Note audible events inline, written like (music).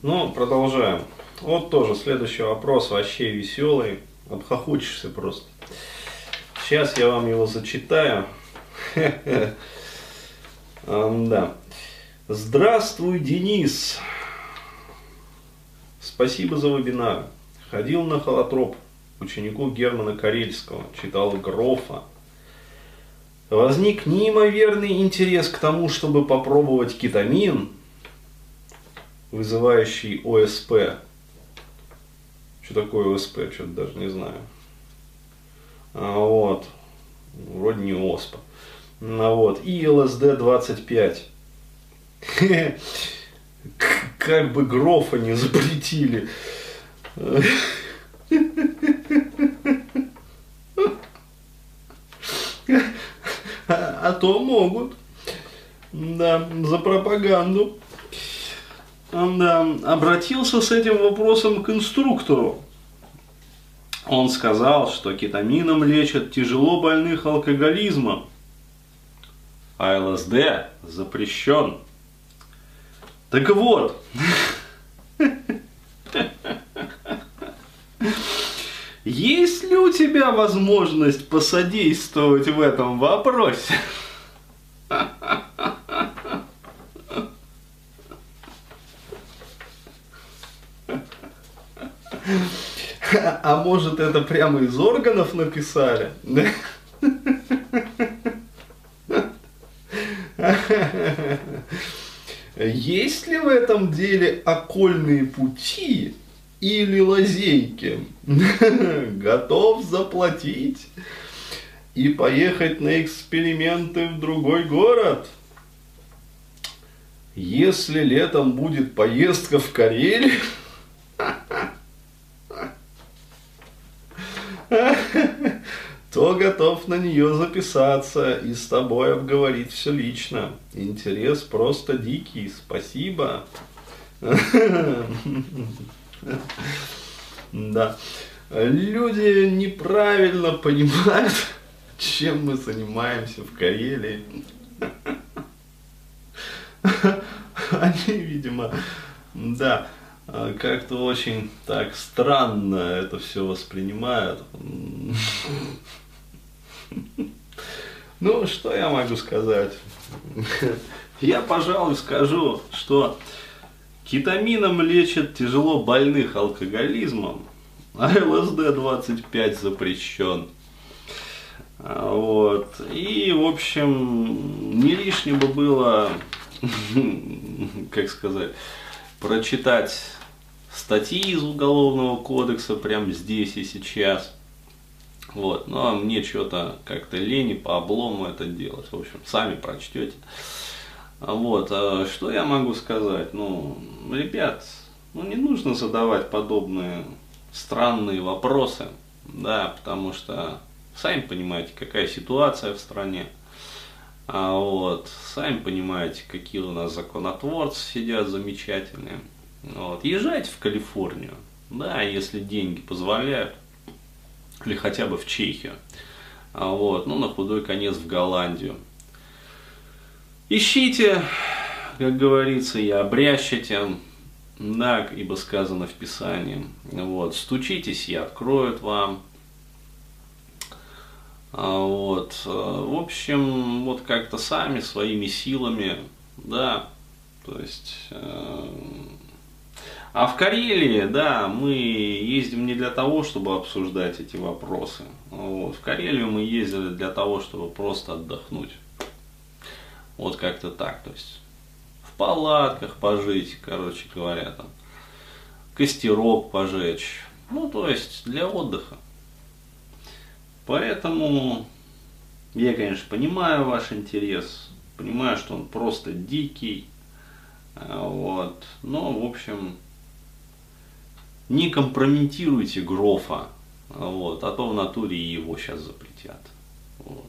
Ну, продолжаем. Вот тоже следующий вопрос, вообще веселый. Обхохочешься просто. Сейчас я вам его зачитаю. (laughs) Да. Здравствуй, Денис. Спасибо за вебинар. Ходил на холотроп ученику Германа Карельского, читал Грофа. Возник неимоверный интерес к тому, чтобы попробовать кетамин, вызывающий ОСП. Что такое ОСП, что-то даже не знаю. А, вот. Вроде не ОСПА. Вот. И ЛСД-25. (laughs) Как бы Грофа не запретили. (laughs) А то могут. Да, за пропаганду. Да, обратился с этим вопросом к инструктору. Он сказал, что кетамином лечат тяжело больных алкоголизмом, а ЛСД запрещен. Так вот, (laughs) есть ли у тебя возможность посодействовать в этом вопросе? А может это прямо из органов написали? Есть ли в этом деле окольные пути или лазейки? Готов заплатить и поехать на эксперименты в другой город? Если летом будет поездка в Карелию, то на нее записаться и с тобой обговорить все лично. Интерес просто дикий. Спасибо. Да. Люди неправильно понимают, чем мы занимаемся в Карелии. Они, видимо, да, как-то очень так странно это все воспринимают. Ну, что я могу сказать? Я, пожалуй, скажу, что кетамином лечат тяжело больных алкоголизмом, а ЛСД-25 запрещен. Вот. И, в общем, не лишним бы было, (laughs) как сказать, прочитать статьи из Уголовного кодекса прямо здесь и сейчас – вот, но мне что-то как-то лени по облому это делать. В общем, сами прочтете. Вот, а что я могу сказать? Ну, ребят, ну не нужно задавать подобные странные вопросы, да, потому что сами понимаете, какая ситуация в стране. А вот, сами понимаете, какие у нас законотворцы сидят замечательные. Вот, езжайте в Калифорнию, да, если деньги позволяют или хотя бы в Чехию. А вот, ну, на худой конец в Голландию. Ищите, как говорится, и обрящите, да, ибо сказано в Писании. Вот, стучитесь и откроют вам. А вот, э, в общем, вот как-то сами своими силами, да, то есть э, а в Карелии, да, мы ездим не для того, чтобы обсуждать эти вопросы. Вот. В Карелию мы ездили для того, чтобы просто отдохнуть. Вот как-то так. То есть в палатках пожить, короче говоря, там, костерок пожечь. Ну, то есть для отдыха. Поэтому я, конечно, понимаю ваш интерес, понимаю, что он просто дикий, вот, но, в общем, не компрометируйте Грофа, вот, а то в натуре его сейчас запретят. Вот.